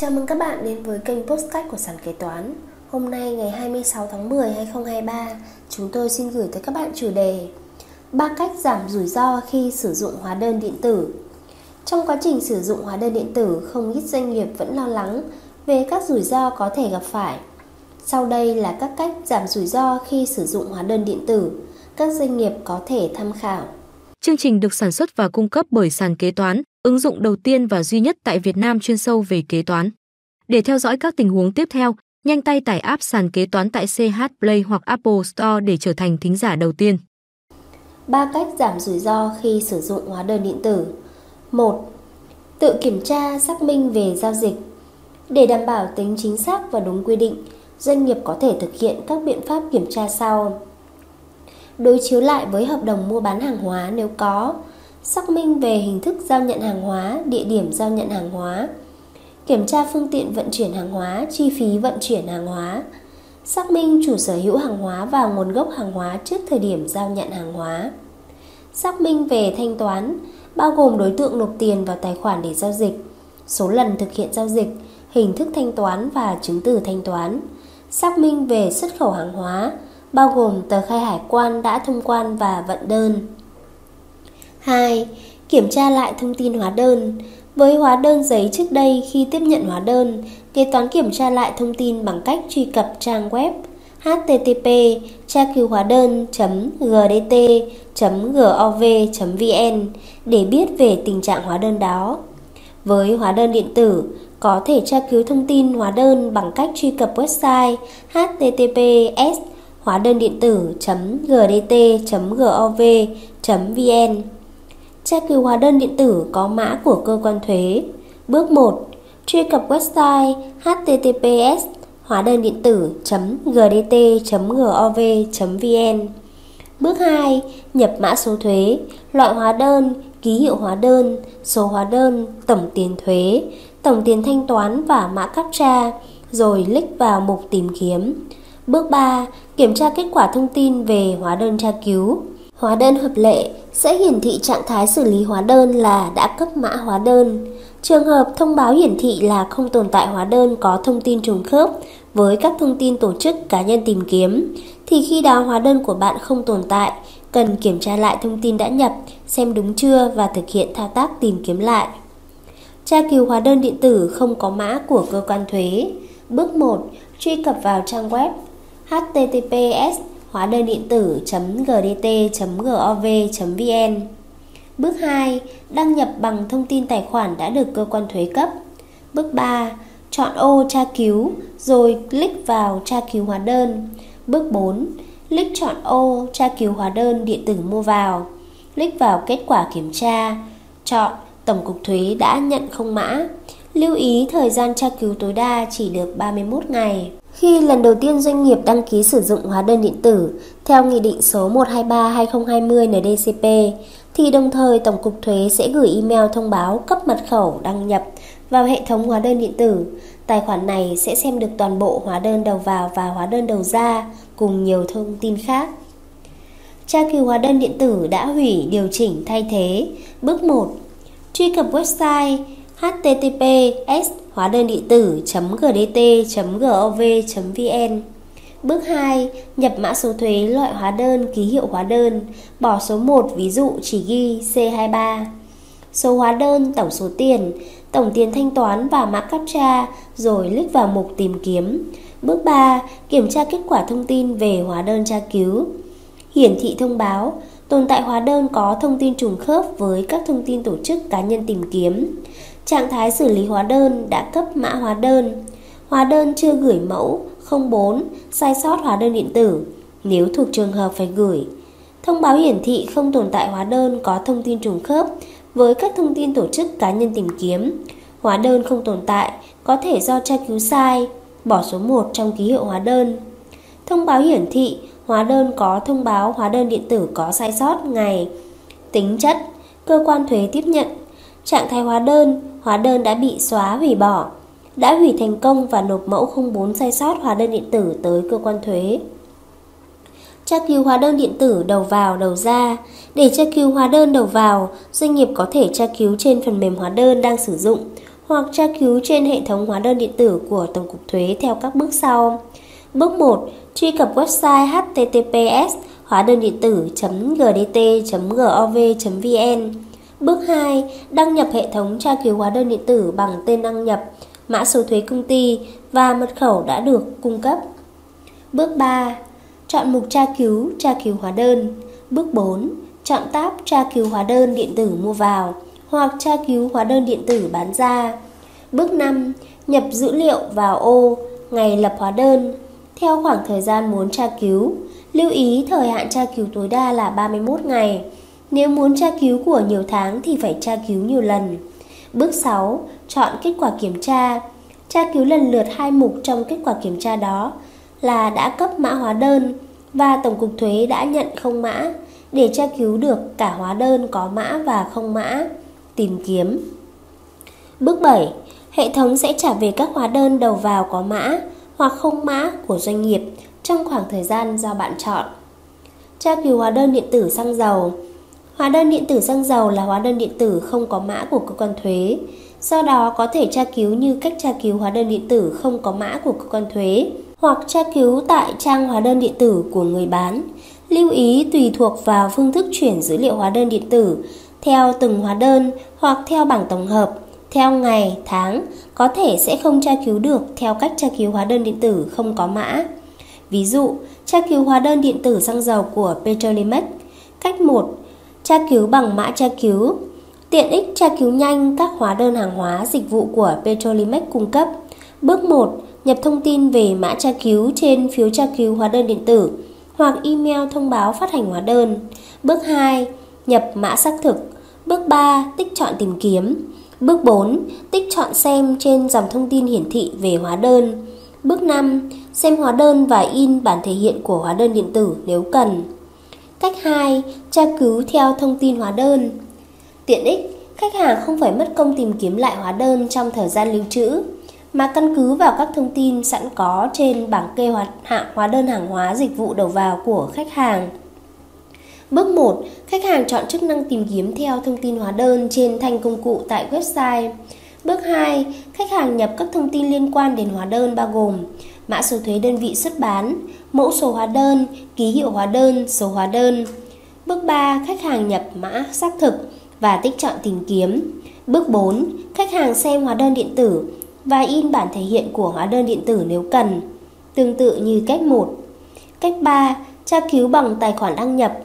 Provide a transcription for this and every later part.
Chào mừng các bạn đến với kênh Postcard của Sàn Kế Toán. Hôm nay ngày 26 tháng 10 2023 Chúng tôi xin gửi tới các bạn chủ đề ba cách giảm rủi ro khi sử dụng hóa đơn điện tử. Trong quá trình sử dụng hóa đơn điện tử Không ít doanh nghiệp vẫn lo lắng Về các rủi ro có thể gặp phải. Sau đây là các cách giảm rủi ro khi sử dụng hóa đơn điện tử Các doanh nghiệp có thể tham khảo. Chương trình được sản xuất và cung cấp bởi Sàn Kế Toán, ứng dụng đầu tiên và duy nhất tại Việt Nam chuyên sâu về kế toán. Để theo dõi các tình huống tiếp theo, nhanh tay tải app Sàn Kế Toán tại CH Play hoặc Apple Store để trở thành thính giả đầu tiên. Ba cách giảm rủi ro khi sử dụng hóa đơn điện tử. 1. Tự kiểm tra xác minh về giao dịch. Để đảm bảo tính chính xác và đúng quy định, doanh nghiệp có thể thực hiện các biện pháp kiểm tra sau đối chiếu lại với hợp đồng mua bán hàng hóa nếu có, xác minh về hình thức giao nhận hàng hóa, địa điểm giao nhận hàng hóa, kiểm tra phương tiện vận chuyển hàng hóa, chi phí vận chuyển hàng hóa, xác minh chủ sở hữu hàng hóa và nguồn gốc hàng hóa trước thời điểm giao nhận hàng hóa. Xác minh về thanh toán, bao gồm đối tượng nộp tiền vào tài khoản để giao dịch, số lần thực hiện giao dịch, hình thức thanh toán và chứng từ thanh toán. Xác minh về xuất khẩu hàng hóa, bao gồm tờ khai hải quan đã thông quan và vận đơn. 2. Kiểm tra lại thông tin hóa đơn. Với hóa đơn giấy trước đây khi tiếp nhận hóa đơn, kế toán kiểm tra lại thông tin bằng cách truy cập trang web http tra cứu hóa đơn gdt gov vn để biết về tình trạng hóa đơn đó. Với hóa đơn điện tử, có thể tra cứu thông tin hóa đơn bằng cách truy cập website https hóa đơn điện tử.gdt.gov.vn Tra cứu hóa đơn điện tử có mã của cơ quan thuế. Bước 1. Truy cập website https hóa đơn điện tử.gdt.gov.vn Bước 2. Nhập mã số thuế, loại hóa đơn, ký hiệu hóa đơn, số hóa đơn, tổng tiền thuế, tổng tiền thanh toán và mã captcha, rồi click vào mục tìm kiếm. Bước 3. Kiểm tra kết quả thông tin về hóa đơn tra cứu. Hóa đơn hợp lệ sẽ hiển thị trạng thái xử lý hóa đơn là đã cấp mã hóa đơn. Trường hợp thông báo hiển thị là không tồn tại hóa đơn có thông tin trùng khớp với các thông tin tổ chức cá nhân tìm kiếm, thì khi đó hóa đơn của bạn không tồn tại, cần kiểm tra lại thông tin đã nhập, xem đúng chưa và thực hiện thao tác tìm kiếm lại. Tra cứu hóa đơn điện tử không có mã của cơ quan thuế. Bước 1. Truy cập vào trang web https hóa đơn điện tử gdt gov vn Bước 2. Đăng nhập bằng thông tin tài khoản đã được cơ quan thuế cấp. Bước 3. Chọn ô tra cứu, rồi click vào tra cứu hóa đơn. Bước 4. Click chọn ô tra cứu hóa đơn điện tử mua vào. Click vào kết quả kiểm tra. Chọn Tổng cục thuế đã nhận không mã. Lưu ý thời gian tra cứu tối đa chỉ được 31 ngày. Khi lần đầu tiên doanh nghiệp đăng ký sử dụng hóa đơn điện tử theo Nghị định số 123-2020 NDCP, thì đồng thời Tổng cục Thuế sẽ gửi email thông báo cấp mật khẩu đăng nhập vào hệ thống hóa đơn điện tử. Tài khoản này sẽ xem được toàn bộ hóa đơn đầu vào và hóa đơn đầu ra cùng nhiều thông tin khác. Tra cứu hóa đơn điện tử đã hủy điều chỉnh thay thế. Bước 1. Truy cập website https hóa đơn điện tử.gdt.gov.vn Bước 2. Nhập mã số thuế loại hóa đơn ký hiệu hóa đơn, bỏ số 1 ví dụ chỉ ghi C23. Số hóa đơn, tổng số tiền, tổng tiền thanh toán và mã captcha rồi click vào mục tìm kiếm. Bước 3. Kiểm tra kết quả thông tin về hóa đơn tra cứu. Hiển thị thông báo, tồn tại hóa đơn có thông tin trùng khớp với các thông tin tổ chức cá nhân tìm kiếm. Trạng thái xử lý hóa đơn đã cấp mã hóa đơn. Hóa đơn chưa gửi mẫu 04, sai sót hóa đơn điện tử nếu thuộc trường hợp phải gửi. Thông báo hiển thị không tồn tại hóa đơn có thông tin trùng khớp với các thông tin tổ chức cá nhân tìm kiếm. Hóa đơn không tồn tại có thể do tra cứu sai, bỏ số 1 trong ký hiệu hóa đơn. Thông báo hiển thị hóa đơn có thông báo hóa đơn điện tử có sai sót ngày, tính chất, cơ quan thuế tiếp nhận, trạng thái hóa đơn, hóa đơn đã bị xóa hủy bỏ, đã hủy thành công và nộp mẫu 04 sai sót hóa đơn điện tử tới cơ quan thuế. Tra cứu hóa đơn điện tử đầu vào đầu ra. Để tra cứu hóa đơn đầu vào, doanh nghiệp có thể tra cứu trên phần mềm hóa đơn đang sử dụng hoặc tra cứu trên hệ thống hóa đơn điện tử của Tổng cục Thuế theo các bước sau. Bước 1. Truy cập website https hóa đơn điện tử.gdt.gov.vn Bước 2. Đăng nhập hệ thống tra cứu hóa đơn điện tử bằng tên đăng nhập, mã số thuế công ty và mật khẩu đã được cung cấp. Bước 3. Chọn mục tra cứu, tra cứu hóa đơn. Bước 4. Chọn tab tra cứu hóa đơn điện tử mua vào hoặc tra cứu hóa đơn điện tử bán ra. Bước 5. Nhập dữ liệu vào ô ngày lập hóa đơn theo khoảng thời gian muốn tra cứu. Lưu ý thời hạn tra cứu tối đa là 31 ngày. Nếu muốn tra cứu của nhiều tháng thì phải tra cứu nhiều lần. Bước 6. Chọn kết quả kiểm tra. Tra cứu lần lượt hai mục trong kết quả kiểm tra đó là đã cấp mã hóa đơn và Tổng cục Thuế đã nhận không mã để tra cứu được cả hóa đơn có mã và không mã. Tìm kiếm. Bước 7. Hệ thống sẽ trả về các hóa đơn đầu vào có mã hoặc không mã của doanh nghiệp trong khoảng thời gian do bạn chọn. Tra cứu hóa đơn điện tử xăng dầu Hóa đơn điện tử xăng dầu là hóa đơn điện tử không có mã của cơ quan thuế. Do đó có thể tra cứu như cách tra cứu hóa đơn điện tử không có mã của cơ quan thuế hoặc tra cứu tại trang hóa đơn điện tử của người bán. Lưu ý tùy thuộc vào phương thức chuyển dữ liệu hóa đơn điện tử theo từng hóa đơn hoặc theo bảng tổng hợp, theo ngày, tháng, có thể sẽ không tra cứu được theo cách tra cứu hóa đơn điện tử không có mã. Ví dụ, tra cứu hóa đơn điện tử xăng dầu của Petrolimex. Cách 1. Tra cứu bằng mã tra cứu. Tiện ích tra cứu nhanh, các hóa đơn hàng hóa, dịch vụ của Petrolimex cung cấp. Bước 1. Nhập thông tin về mã tra cứu trên phiếu tra cứu hóa đơn điện tử hoặc email thông báo phát hành hóa đơn. Bước 2. Nhập mã xác thực. Bước 3. Tích chọn tìm kiếm. Bước 4. Tích chọn xem trên dòng thông tin hiển thị về hóa đơn. Bước 5. Xem hóa đơn và in bản thể hiện của hóa đơn điện tử nếu cần. Cách 2. Tra cứu theo thông tin hóa đơn. Tiện ích, khách hàng không phải mất công tìm kiếm lại hóa đơn trong thời gian lưu trữ, mà căn cứ vào các thông tin sẵn có trên bảng kê hoạt hạng hóa đơn hàng hóa dịch vụ đầu vào của khách hàng. Bước 1. Khách hàng chọn chức năng tìm kiếm theo thông tin hóa đơn trên thanh công cụ tại website. Bước 2. Khách hàng nhập các thông tin liên quan đến hóa đơn bao gồm mã số thuế đơn vị xuất bán, mẫu số hóa đơn, ký hiệu hóa đơn, số hóa đơn. Bước 3. Khách hàng nhập mã xác thực và tích chọn tìm kiếm. Bước 4. Khách hàng xem hóa đơn điện tử và in bản thể hiện của hóa đơn điện tử nếu cần. Tương tự như cách 1. Cách 3. Tra cứu bằng tài khoản đăng nhập.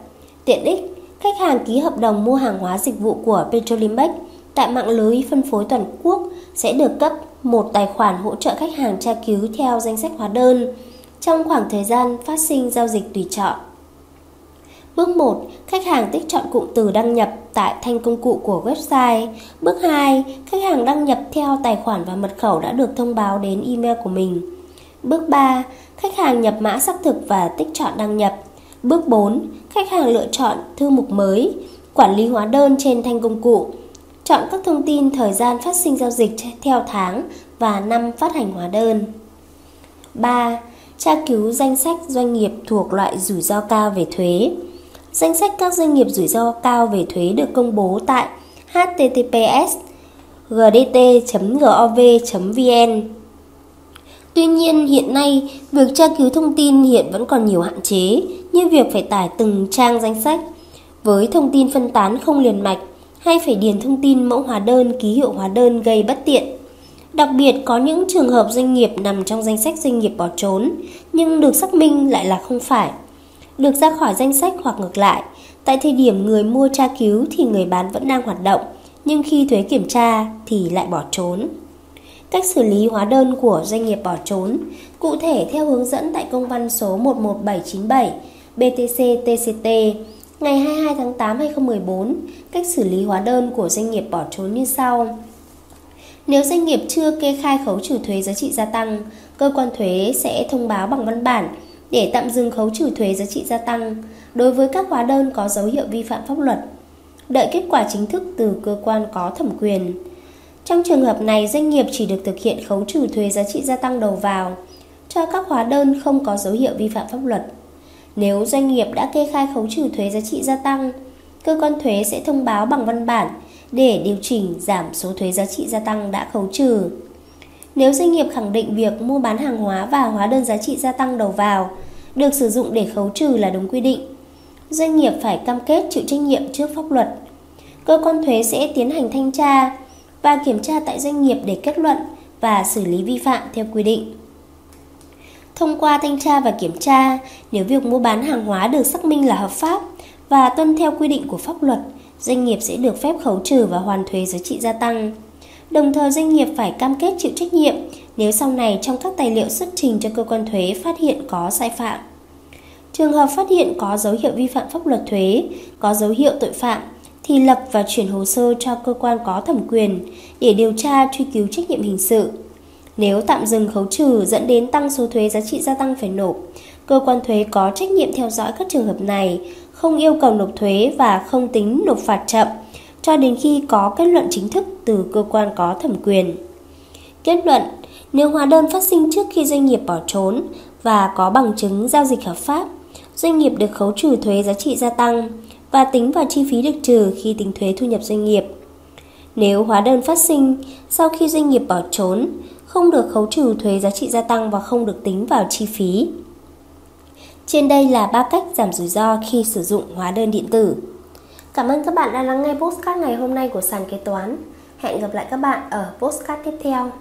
Tiện ích, khách hàng ký hợp đồng mua hàng hóa dịch vụ của Petrolimex tại mạng lưới phân phối toàn quốc sẽ được cấp một tài khoản hỗ trợ khách hàng tra cứu theo danh sách hóa đơn trong khoảng thời gian phát sinh giao dịch tùy chọn. Bước 1. Khách hàng tích chọn cụm từ đăng nhập tại thanh công cụ của website. Bước 2. Khách hàng đăng nhập theo tài khoản và mật khẩu đã được thông báo đến email của mình. Bước 3. Khách hàng nhập mã xác thực và tích chọn đăng nhập. Bước 4. Khách hàng lựa chọn thư mục mới, quản lý hóa đơn trên thanh công cụ. Chọn các thông tin thời gian phát sinh giao dịch theo tháng và năm phát hành hóa đơn. 3. Tra cứu danh sách doanh nghiệp thuộc loại rủi ro cao về thuế. Danh sách các doanh nghiệp rủi ro cao về thuế được công bố tại https gdt.gov.vn. Tuy nhiên, hiện nay, việc tra cứu thông tin hiện vẫn còn nhiều hạn chế, như việc phải tải từng trang danh sách với thông tin phân tán không liền mạch hay phải điền thông tin mẫu hóa đơn, ký hiệu hóa đơn gây bất tiện. Đặc biệt có những trường hợp doanh nghiệp nằm trong danh sách doanh nghiệp bỏ trốn, nhưng được xác minh lại là không phải. Được ra khỏi danh sách hoặc ngược lại, tại thời điểm người mua tra cứu thì người bán vẫn đang hoạt động, nhưng khi thuế kiểm tra thì lại bỏ trốn. Cách xử lý hóa đơn của doanh nghiệp bỏ trốn, cụ thể theo hướng dẫn tại công văn số 11797 BTC TCT ngày 22 tháng 8 2014, cách xử lý hóa đơn của doanh nghiệp bỏ trốn như sau. Nếu doanh nghiệp chưa kê khai khấu trừ thuế giá trị gia tăng, cơ quan thuế sẽ thông báo bằng văn bản để tạm dừng khấu trừ thuế giá trị gia tăng đối với các hóa đơn có dấu hiệu vi phạm pháp luật. Đợi kết quả chính thức từ cơ quan có thẩm quyền. Trong trường hợp này, doanh nghiệp chỉ được thực hiện khấu trừ thuế giá trị gia tăng đầu vào cho các hóa đơn không có dấu hiệu vi phạm pháp luật. Nếu doanh nghiệp đã kê khai khấu trừ thuế giá trị gia tăng, cơ quan thuế sẽ thông báo bằng văn bản để điều chỉnh giảm số thuế giá trị gia tăng đã khấu trừ. Nếu doanh nghiệp khẳng định việc mua bán hàng hóa và hóa đơn giá trị gia tăng đầu vào được sử dụng để khấu trừ là đúng quy định, doanh nghiệp phải cam kết chịu trách nhiệm trước pháp luật. Cơ quan thuế sẽ tiến hành thanh tra và kiểm tra tại doanh nghiệp để kết luận và xử lý vi phạm theo quy định. Thông qua thanh tra và kiểm tra, nếu việc mua bán hàng hóa được xác minh là hợp pháp và tuân theo quy định của pháp luật, doanh nghiệp sẽ được phép khấu trừ và hoàn thuế giá trị gia tăng. Đồng thời doanh nghiệp phải cam kết chịu trách nhiệm nếu sau này trong các tài liệu xuất trình cho cơ quan thuế phát hiện có sai phạm. Trường hợp phát hiện có dấu hiệu vi phạm pháp luật thuế, có dấu hiệu tội phạm thì lập và chuyển hồ sơ cho cơ quan có thẩm quyền để điều tra truy cứu trách nhiệm hình sự. Nếu tạm dừng khấu trừ dẫn đến tăng số thuế giá trị gia tăng phải nộp, cơ quan thuế có trách nhiệm theo dõi các trường hợp này, không yêu cầu nộp thuế và không tính nộp phạt chậm cho đến khi có kết luận chính thức từ cơ quan có thẩm quyền. Kết luận, nếu hóa đơn phát sinh trước khi doanh nghiệp bỏ trốn và có bằng chứng giao dịch hợp pháp, doanh nghiệp được khấu trừ thuế giá trị gia tăng và tính vào chi phí được trừ khi tính thuế thu nhập doanh nghiệp. Nếu hóa đơn phát sinh sau khi doanh nghiệp bỏ trốn, không được khấu trừ thuế giá trị gia tăng và không được tính vào chi phí. Trên đây là ba cách giảm rủi ro khi sử dụng hóa đơn điện tử. Cảm ơn các bạn đã lắng nghe postcard ngày hôm nay của sàn kế toán. Hẹn gặp lại các bạn ở postcard tiếp theo.